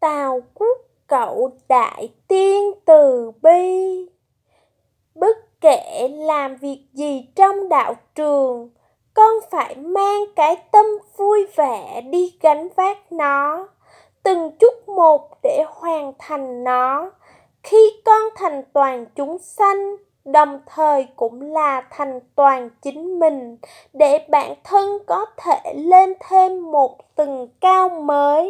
tào quốc cậu đại tiên từ bi. Bất kể làm việc gì trong đạo trường, con phải mang cái tâm vui vẻ đi gánh vác nó, từng chút một để hoàn thành nó. Khi con thành toàn chúng sanh, đồng thời cũng là thành toàn chính mình, để bản thân có thể lên thêm một tầng cao mới.